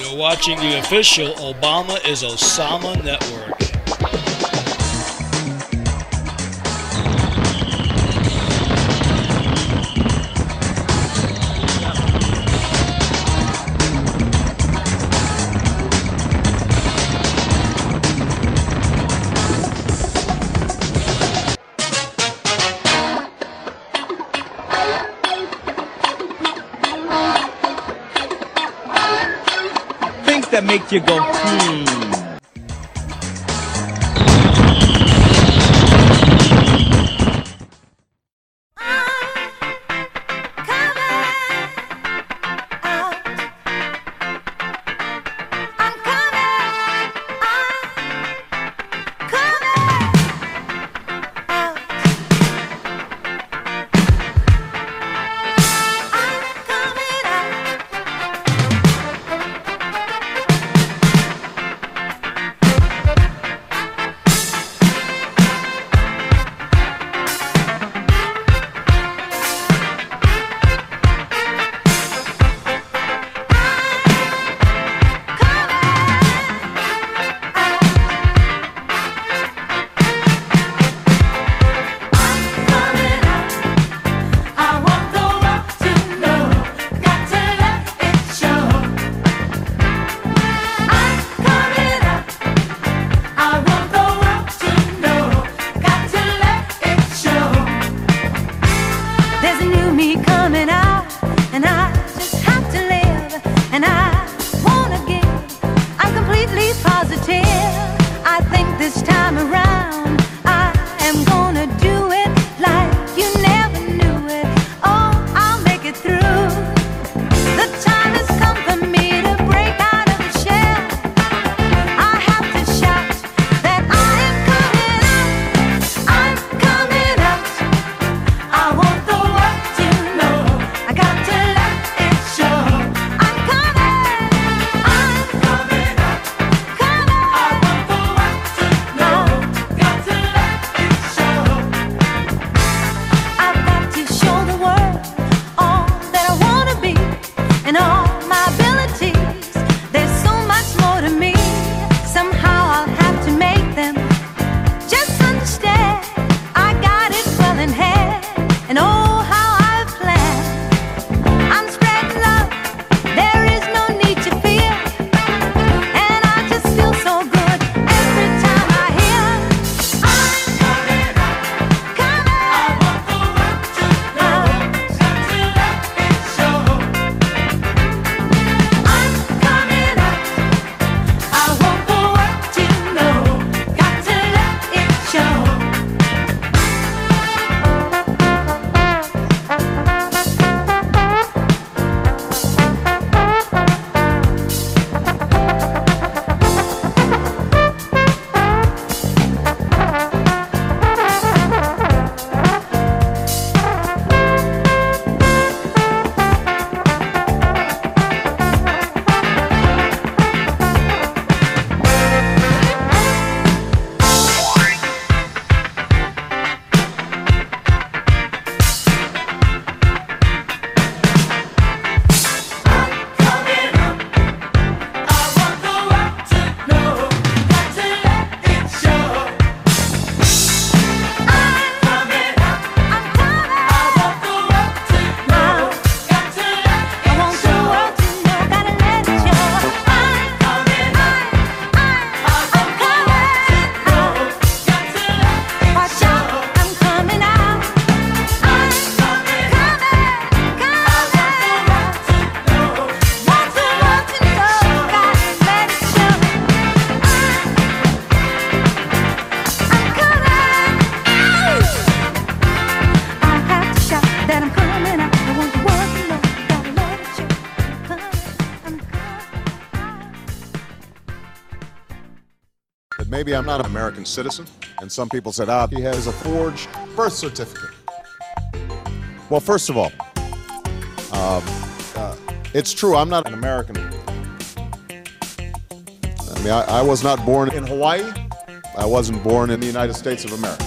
You're watching the official Obama is Osama Network. make you go, hmm. maybe I'm not an American citizen. And some people said, ah, he has a forged birth certificate. Well, first of all, um, uh, it's true, I'm not an American. I mean, I, I, was not born in Hawaii. I wasn't born in the United States of America.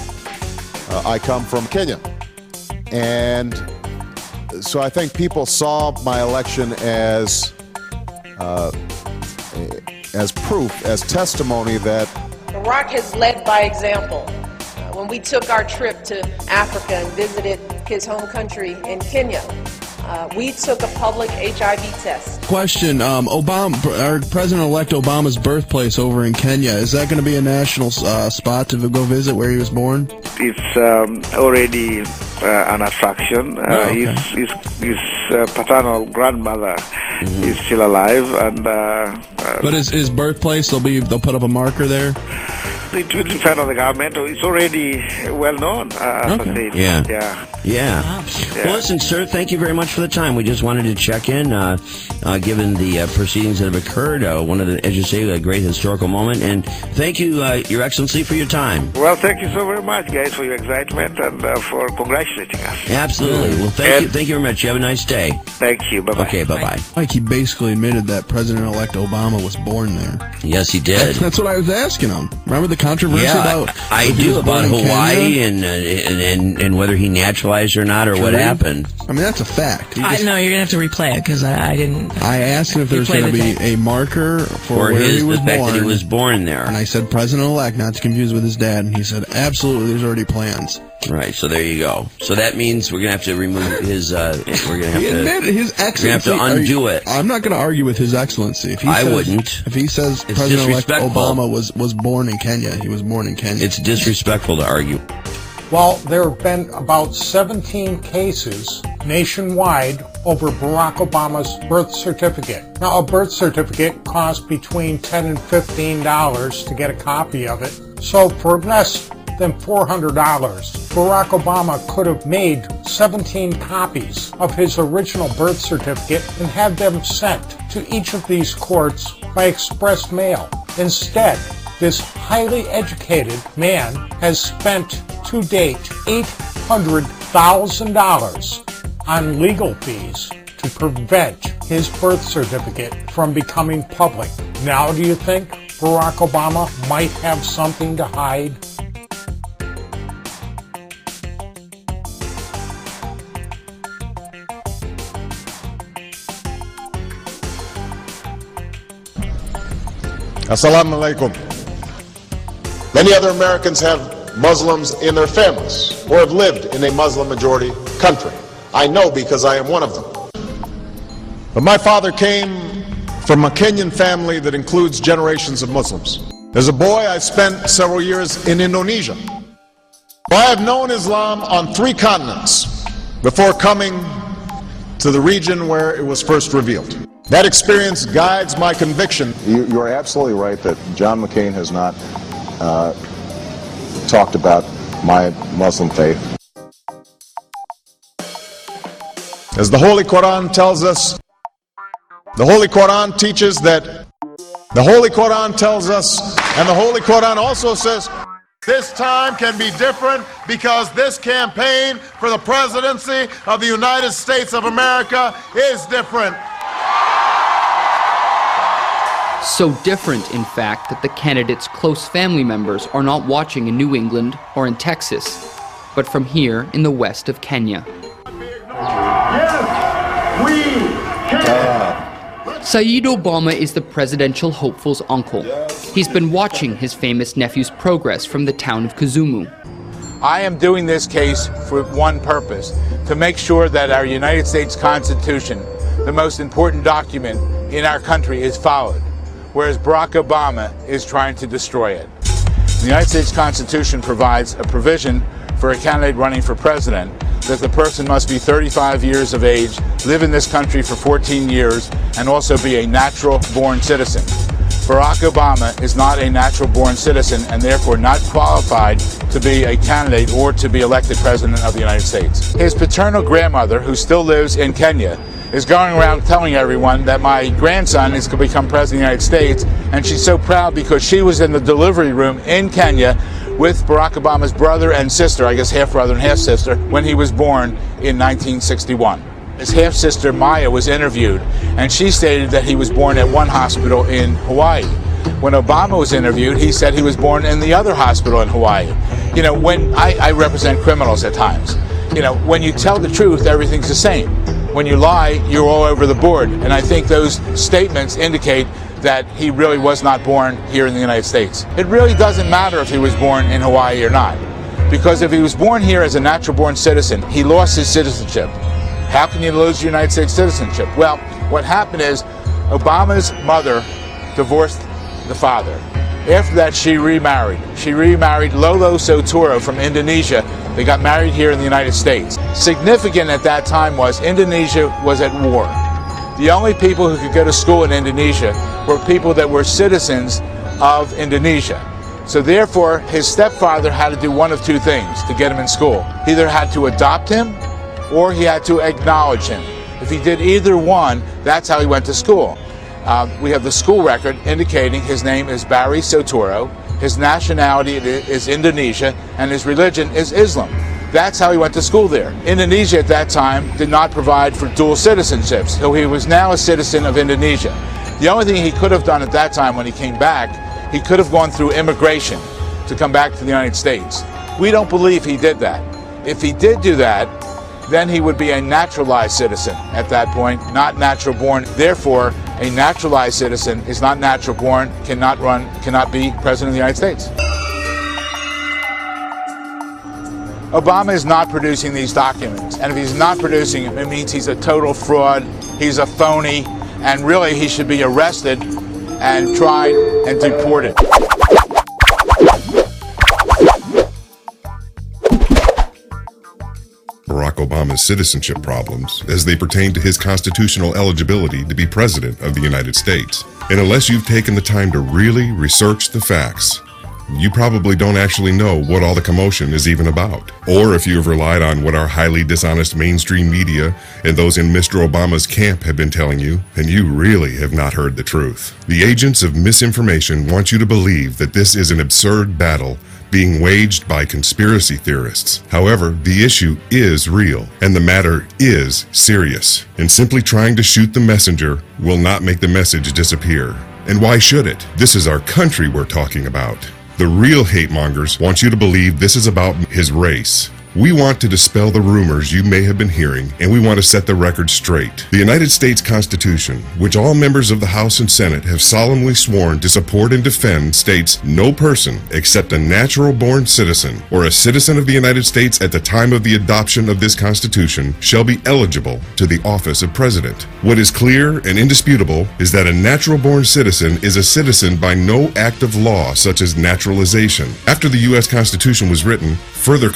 Uh, I come from Kenya. And so I think people saw my election as uh, as proof, as testimony that Barack has led by example. When we took our trip to Africa and visited his home country in Kenya, uh, we took a public HIV test. Question: um, Obama, our President-elect Obama's birthplace over in Kenya is that going to be a national uh, spot to go visit where he was born? It's um, already uh, an attraction. Uh, Oh, okay. His, his, his uh, paternal grandmother is still alive, and uh, uh, But his, his birthplace, they'll be they'll put up a marker there. it will depend on the government. It's already well known. Uh, Okay. said. Yeah. yeah. Yeah. Well, listen, sir, thank you very much for the time. We just wanted to check in, uh, uh, given the uh, proceedings that have occurred. Uh, one of the, as you say, a great historical moment. And thank you, uh, Your Excellency, for your time. Well, thank you so very much, guys, for your excitement and uh, for congratulating us. Absolutely. Well, thank And- you. Thank you very much. You have a nice day. Thank you. Bye bye. Okay, bye bye. Like he basically admitted that President-elect Obama was born there. Yes, he did. That's what I was asking him. Remember the controversy Yeah, about? I if he do about Hawaii and, uh, and and and whether he naturalized or not or what True. happened. I mean, that's a fact. He I just- know you're gonna have to replay it because I, I didn't. I asked if You there's going to be a marker for For where his he was the fact born. that he was born there. and I said President-elect, not to confuse with his dad, and he said absolutely. There's already plans. Right. So there you go. So that means we're gonna have to remove his. Uh, we're gonna have He to. admitted his We're gonna have to undo you- it. I'm not going to argue with his excellency. If he I says, wouldn't. If he says It's President-elect. Obama was was born in Kenya, he was born in Kenya. It's disrespectful to argue. Well, there have been about 17 cases nationwide over Barack Obama's birth certificate. Now, a birth certificate costs between 10 and 15 dollars to get a copy of it. So for less than $400, Barack Obama could have made 17 copies of his original birth certificate and had them sent to each of these courts by express mail. Instead, this highly educated man has spent to date $800,000 on legal fees to prevent his birth certificate from becoming public. Now, do you think Barack Obama might have something to hide? Assalamu alaikum. Many other Americans have Muslims in their families or have lived in a Muslim majority country. I know because I am one of them. But my father came from a Kenyan family that includes generations of Muslims. As a boy, I spent several years in Indonesia. I have known Islam on three continents before coming to the region where it was first revealed. That experience guides my conviction. You, you're absolutely right that John McCain has not uh, talked about my Muslim faith. As the Holy Quran tells us, the Holy Quran teaches that the Holy Quran tells us, and the Holy Quran also says, this time can be different because this campaign for the presidency of the United States of America is different. So different, in fact, that the candidate's close family members are not watching in New England or in Texas, but from here in the west of Kenya. Saeed Obama is the presidential hopeful's uncle. He's been watching his famous nephew's progress from the town of Kisumu. I am doing this case for one purpose to make sure that our United States Constitution, the most important document in our country, is followed, whereas Barack Obama is trying to destroy it. The United States Constitution provides a provision for a candidate running for president that the person must be 35 years of age, live in this country for 14 years, and also be a natural born citizen. Barack Obama is not a natural born citizen and therefore not qualified to be a candidate or to be elected president of the United States. His paternal grandmother, who still lives in Kenya, is going around telling everyone that my grandson is going to become president of the United States, and she's so proud because she was in the delivery room in Kenya with Barack Obama's brother and sister, I guess half brother and half sister, when he was born in 1961. His half sister Maya was interviewed, and she stated that he was born at one hospital in Hawaii. When Obama was interviewed, he said he was born in the other hospital in Hawaii. You know, when I, I represent criminals at times, you know, when you tell the truth, everything's the same. when you lie, you're all over the board. And I think those statements indicate that he really was not born here in the United States. It really doesn't matter if he was born in Hawaii or not. Because if he was born here as a natural born citizen, he lost his citizenship. How can you lose your United States citizenship? Well, what happened is Obama's mother divorced the father. After that, she remarried. She remarried Lolo Soetoro from Indonesia. They got married here in the United States. Significant at that time was Indonesia was at war. The only people who could go to school in Indonesia were people that were citizens of Indonesia. So therefore, his stepfather had to do one of two things to get him in school. He either had to adopt him or he had to acknowledge him. If he did either one, that's how he went to school. Uh, we have the school record indicating his name is Barry Soetoro, his nationality is Indonesia, and his religion is Islam. That's how he went to school there. Indonesia at that time did not provide for dual citizenships, so he was now a citizen of Indonesia. The only thing he could have done at that time when he came back, he could have gone through immigration to come back to the United States. We don't believe he did that. If he did do that, then he would be a naturalized citizen at that point, not natural born. Therefore, a naturalized citizen is not natural born, cannot run, cannot be president of the United States. Obama is not producing these documents. And if he's not producing them, it means he's a total fraud, he's a phony, and really he should be arrested and tried and deported. Barack Obama's citizenship problems as they pertain to his constitutional eligibility to be President of the United States. And unless you've taken the time to really research the facts, you probably don't actually know what all the commotion is even about. Or if you have relied on what our highly dishonest mainstream media and those in Mr. Obama's camp have been telling you, then you really have not heard the truth. The agents of misinformation want you to believe that this is an absurd battle being waged by conspiracy theorists. However, the issue is real, and the matter is serious. And simply trying to shoot the messenger will not make the message disappear. And why should it? This is our country we're talking about. The real hate mongers want you to believe this is about his race. We want to dispel the rumors you may have been hearing, and we want to set the record straight. The United States Constitution, which all members of the House and Senate have solemnly sworn to support and defend, states no person except a natural born citizen or a citizen of the United States at the time of the adoption of this Constitution shall be eligible to the office of President. What is clear and indisputable is that a natural born citizen is a citizen by no act of law such as naturalization. After the U.S. Constitution was written, further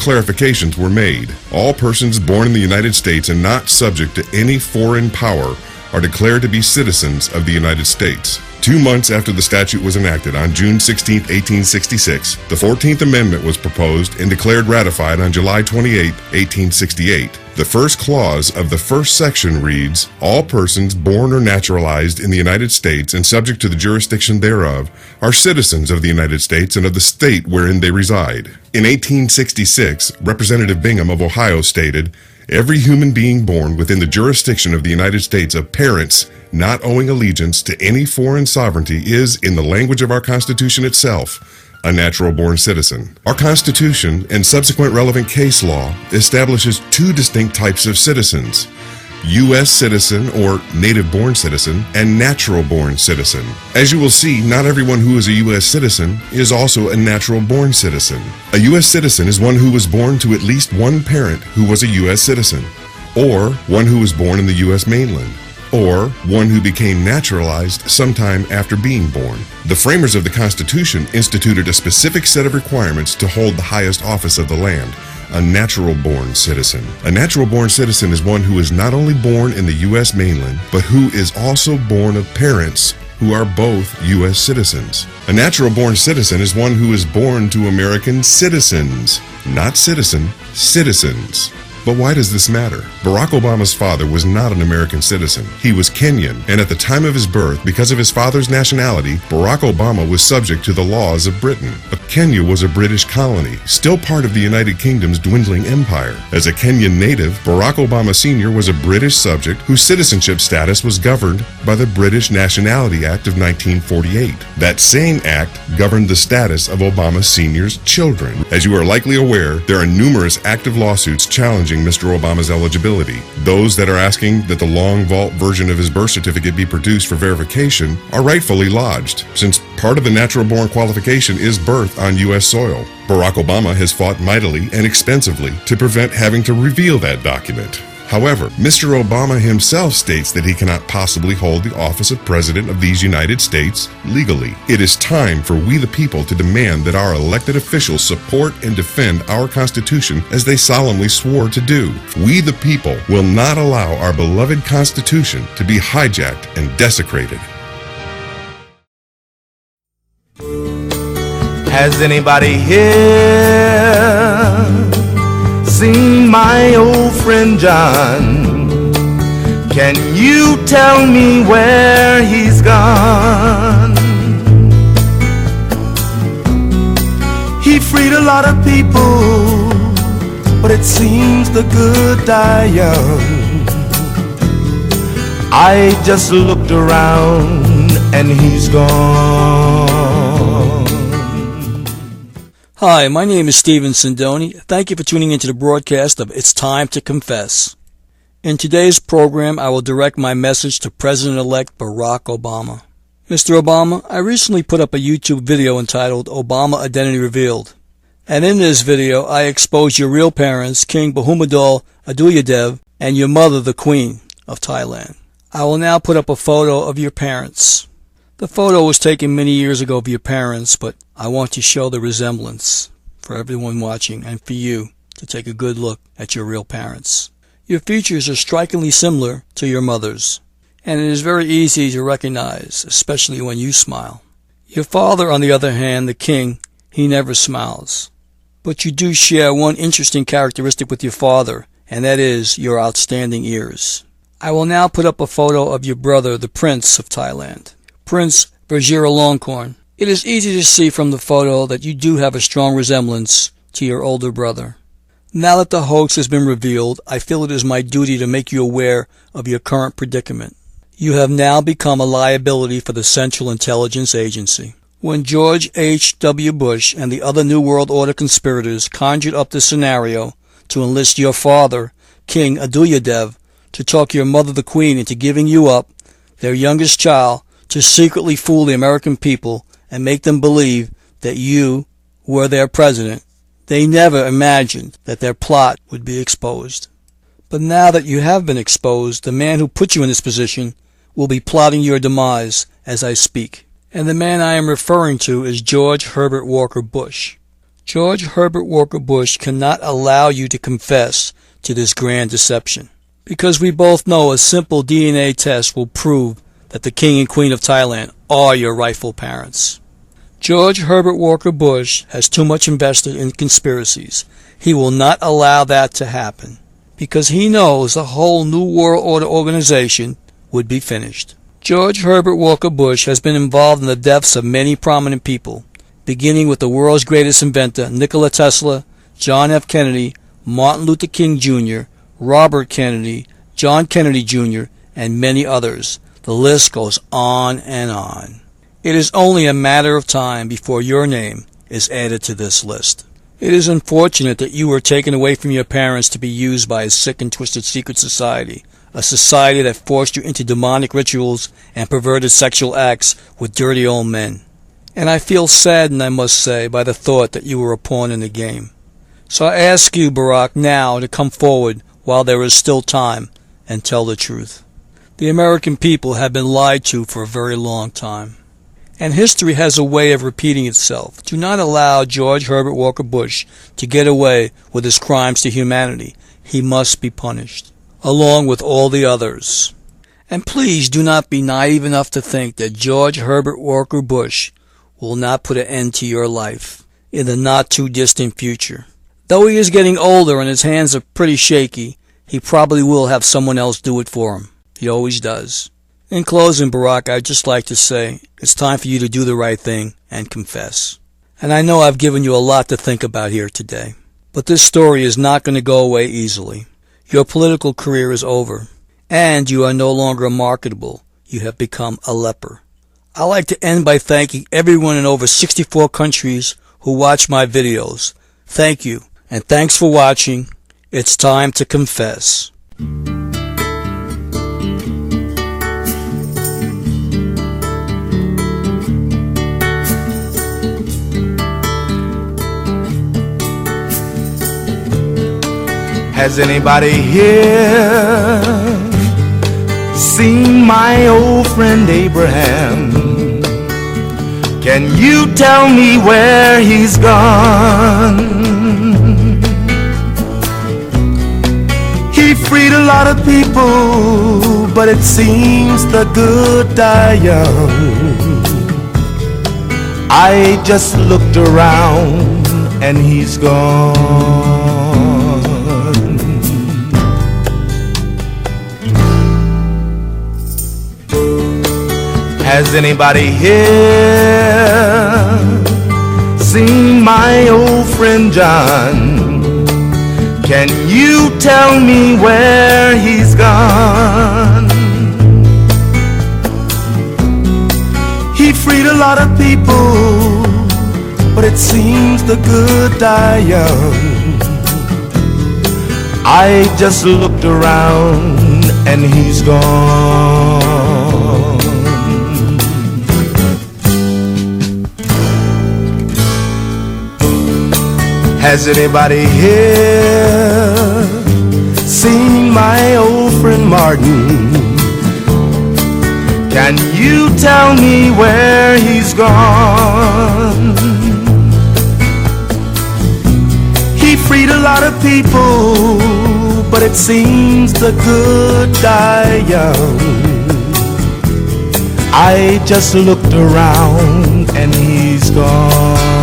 were made. All persons born in the United States and not subject to any foreign power are declared to be citizens of the United States. Two months after the statute was enacted on June 16, 1866, the 14th Amendment was proposed and declared ratified on July 28, 1868. The first clause of the first section reads, All persons born or naturalized in the United States and subject to the jurisdiction thereof are citizens of the United States and of the state wherein they reside. In 1866, Representative Bingham of Ohio stated, Every human being born within the jurisdiction of the United States of parents not owing allegiance to any foreign sovereignty is, in the language of our Constitution itself, a natural born citizen. Our Constitution and subsequent relevant case law establishes two distinct types of citizens U.S. citizen or native born citizen, and natural born citizen. As you will see, not everyone who is a U.S. citizen is also a natural born citizen. A U.S. citizen is one who was born to at least one parent who was a U.S. citizen, or one who was born in the U.S. mainland or one who became naturalized sometime after being born. The framers of the Constitution instituted a specific set of requirements to hold the highest office of the land a natural born citizen. A natural born citizen is one who is not only born in the U.S. mainland, but who is also born of parents who are both U.S. citizens. A natural born citizen is one who is born to American citizens, not citizen, citizens. But why does this matter? Barack Obama's father was not an American citizen. He was Kenyan, and at the time of his birth, because of his father's nationality, Barack Obama was subject to the laws of Britain. But Kenya was a British colony, still part of the United Kingdom's dwindling empire. As a Kenyan native, Barack Obama Sr. was a British subject whose citizenship status was governed by the British Nationality Act of 1948. That same act governed the status of Obama Sr.'s children. As you are likely aware, there are numerous active lawsuits challenging challenging Mr. Obama's eligibility. Those that are asking that the long vault version of his birth certificate be produced for verification are rightfully lodged, since part of the natural born qualification is birth on U.S. soil. Barack Obama has fought mightily and expensively to prevent having to reveal that document. However, Mr. Obama himself states that he cannot possibly hold the office of President of these United States legally. It is time for we the people to demand that our elected officials support and defend our Constitution as they solemnly swore to do. We the people will not allow our beloved Constitution to be hijacked and desecrated. Has anybody here seen my old friend John? Can you tell me where he's gone? He freed a lot of people, but it seems the good die young. I just looked around and he's gone. Hi, my name is Stephen Sindoni. Thank you for tuning into the broadcast of It's Time to Confess. In today's program, I will direct my message to President-elect Barack Obama. Mr. Obama, I recently put up a YouTube video entitled Obama Identity Revealed. And in this video, I expose your real parents, King Bhumibol Adulyadej, and your mother, the Queen of Thailand. I will now put up a photo of your parents. The photo was taken many years ago of your parents, but I want to show the resemblance for everyone watching and for you to take a good look at your real parents. Your features are strikingly similar to your mother's, and it is very easy to recognize, especially when you smile. Your father, on the other hand, the king, he never smiles. But you do share one interesting characteristic with your father, and that is your outstanding ears. I will now put up a photo of your brother, the Prince of Thailand. Prince Vajiralongkorn. It is easy to see from the photo that you do have a strong resemblance to your older brother. Now that the hoax has been revealed, I feel it is my duty to make you aware of your current predicament. You have now become a liability for the Central Intelligence Agency. When George H. W. Bush and the other New World Order conspirators conjured up this scenario to enlist your father, King Adulyadej, to talk your mother, the Queen, into giving you up, their youngest child, to secretly fool the American people and make them believe that you were their president. They never imagined that their plot would be exposed. But now that you have been exposed, the man who put you in this position will be plotting your demise as I speak. And the man I am referring to is George Herbert Walker Bush. George Herbert Walker Bush cannot allow you to confess to this grand deception. Because we both know a simple DNA test will prove that the King and Queen of Thailand are your rightful parents. George Herbert Walker Bush has too much invested in conspiracies. He will not allow that to happen because he knows the whole New World Order organization would be finished. George Herbert Walker Bush has been involved in the deaths of many prominent people, beginning with the world's greatest inventor, Nikola Tesla, John F. Kennedy, Martin Luther King Jr., Robert Kennedy, John Kennedy Jr., and many others. The list goes on and on. It is only a matter of time before your name is added to this list. It is unfortunate that you were taken away from your parents to be used by a sick and twisted secret society, a society that forced you into demonic rituals and perverted sexual acts with dirty old men. And I feel saddened, I must say, by the thought that you were a pawn in the game. So I ask you, Barack, now to come forward while there is still time and tell the truth. The American people have been lied to for a very long time. And history has a way of repeating itself. Do not allow George Herbert Walker Bush to get away with his crimes to humanity. He must be punished, along with all the others. And please do not be naive enough to think that George Herbert Walker Bush will not put an end to your life in the not too distant future. Though he is getting older and his hands are pretty shaky, he probably will have someone else do it for him. He always does. In closing, Barack, I'd just like to say it's time for you to do the right thing and confess. And I know I've given you a lot to think about here today. But this story is not going to go away easily. Your political career is over. And you are no longer marketable. You have become a leper. I'd like to end by thanking everyone in over 64 countries who watch my videos. Thank you. And thanks for watching. It's time to confess. Has anybody here seen my old friend Abraham? Can you tell me where he's gone? He freed a lot of people, but it seems the good die young. I just looked around and he's gone. Has anybody here seen my old friend John? Can you tell me where he's gone? He freed a lot of people, but it seems the good die young. I just looked around and he's gone. Has anybody here seen my old friend Martin? Can you tell me where he's gone? He freed a lot of people, but it seems the good die young. I just looked around and he's gone.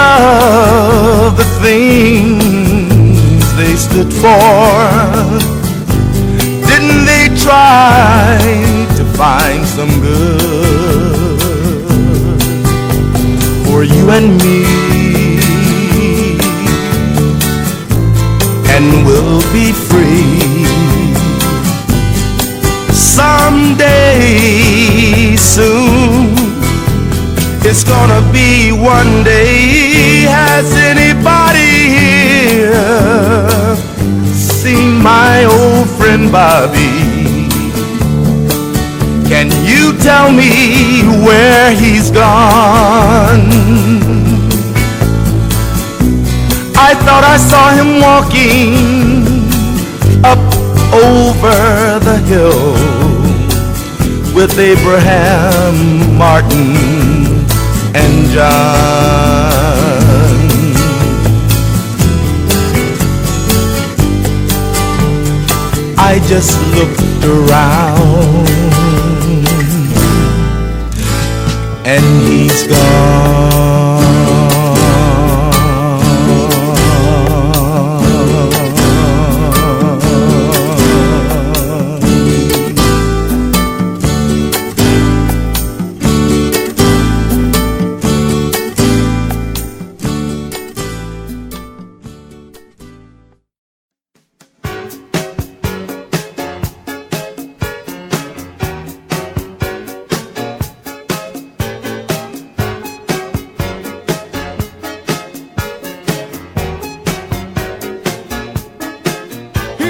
Love the things they stood for? Didn't they try to find some good for you and me? And we'll be free someday soon. It's gonna be one day. Has anybody here seen my old friend Bobby? Can you tell me where he's gone? I thought I saw him walking up over the hill with Abraham, Martin, and. I just looked around and he's gone.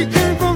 He came from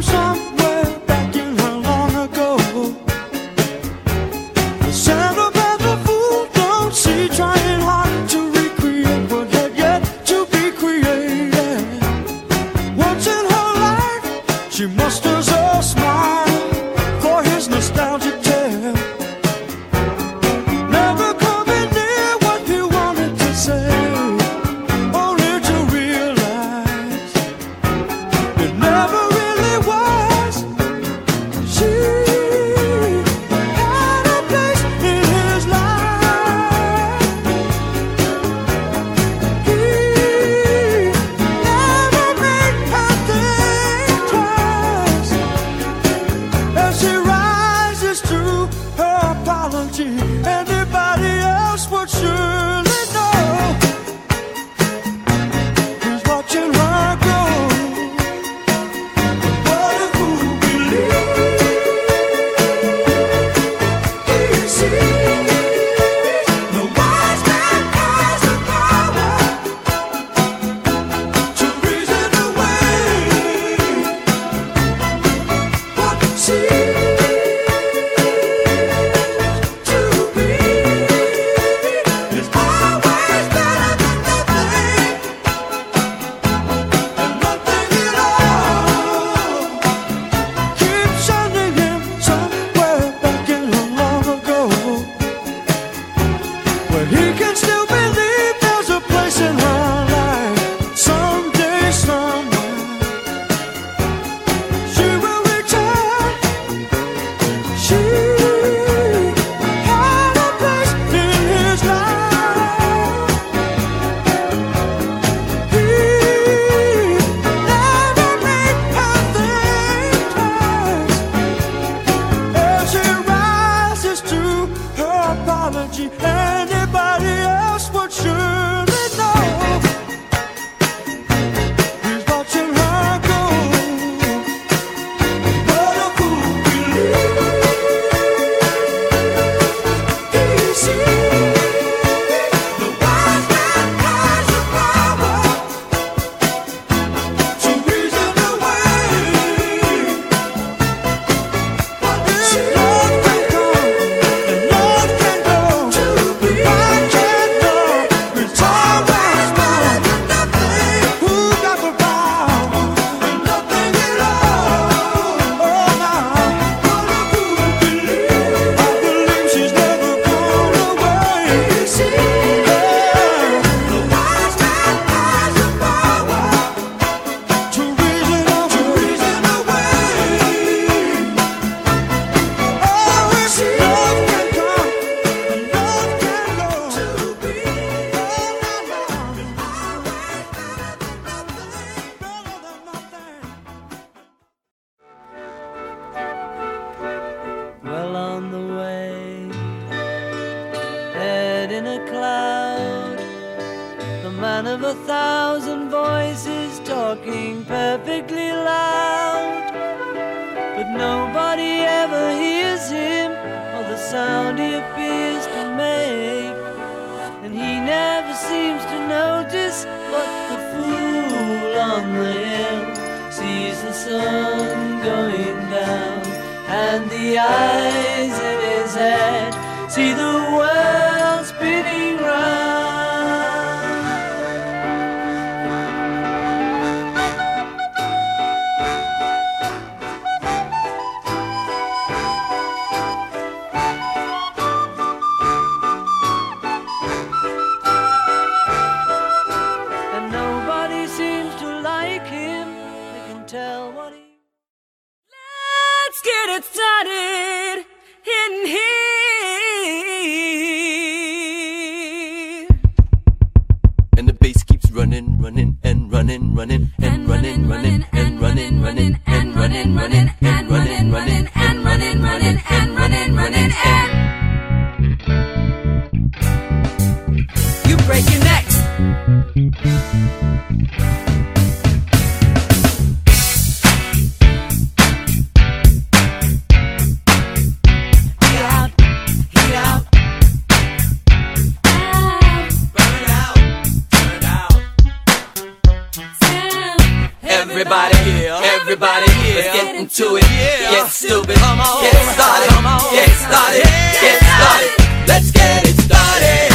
Everybody here, everybody here. Let's get into it. Get stupid. Get started. Get started. Get started. Let's get it started.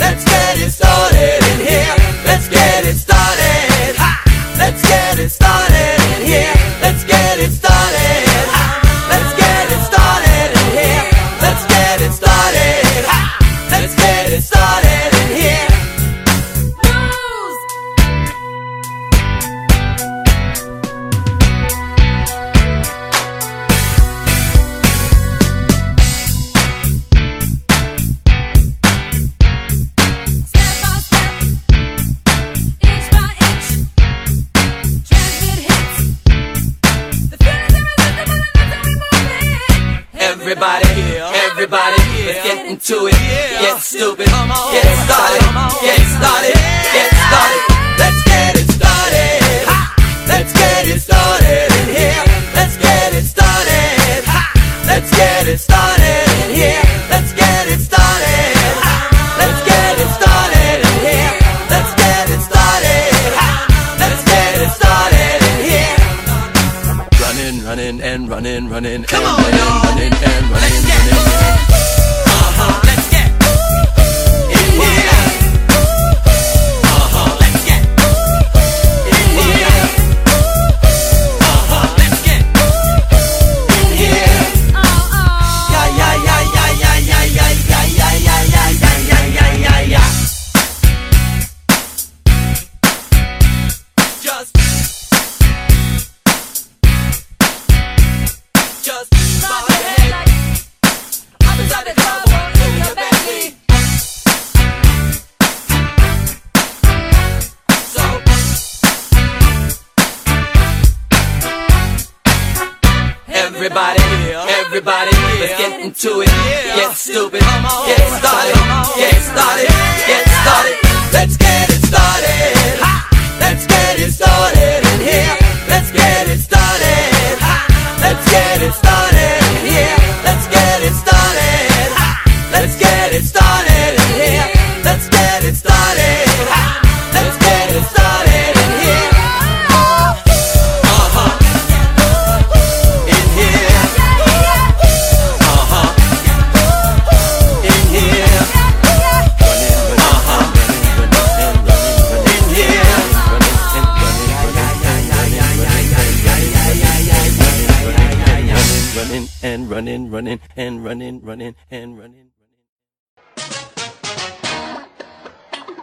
Let's get it started in here. Let's get it started. Let's get it started in here. Let's get it started. into it. Get stupid, get started, get started, Everybody, everybody, let's get into it. Get stupid, get started, get started, get started. Let's get it started. Let's get it started in here. Let's get it started. Let's get it started in here. Let's get it started. Let's get it started. running and running, running and running.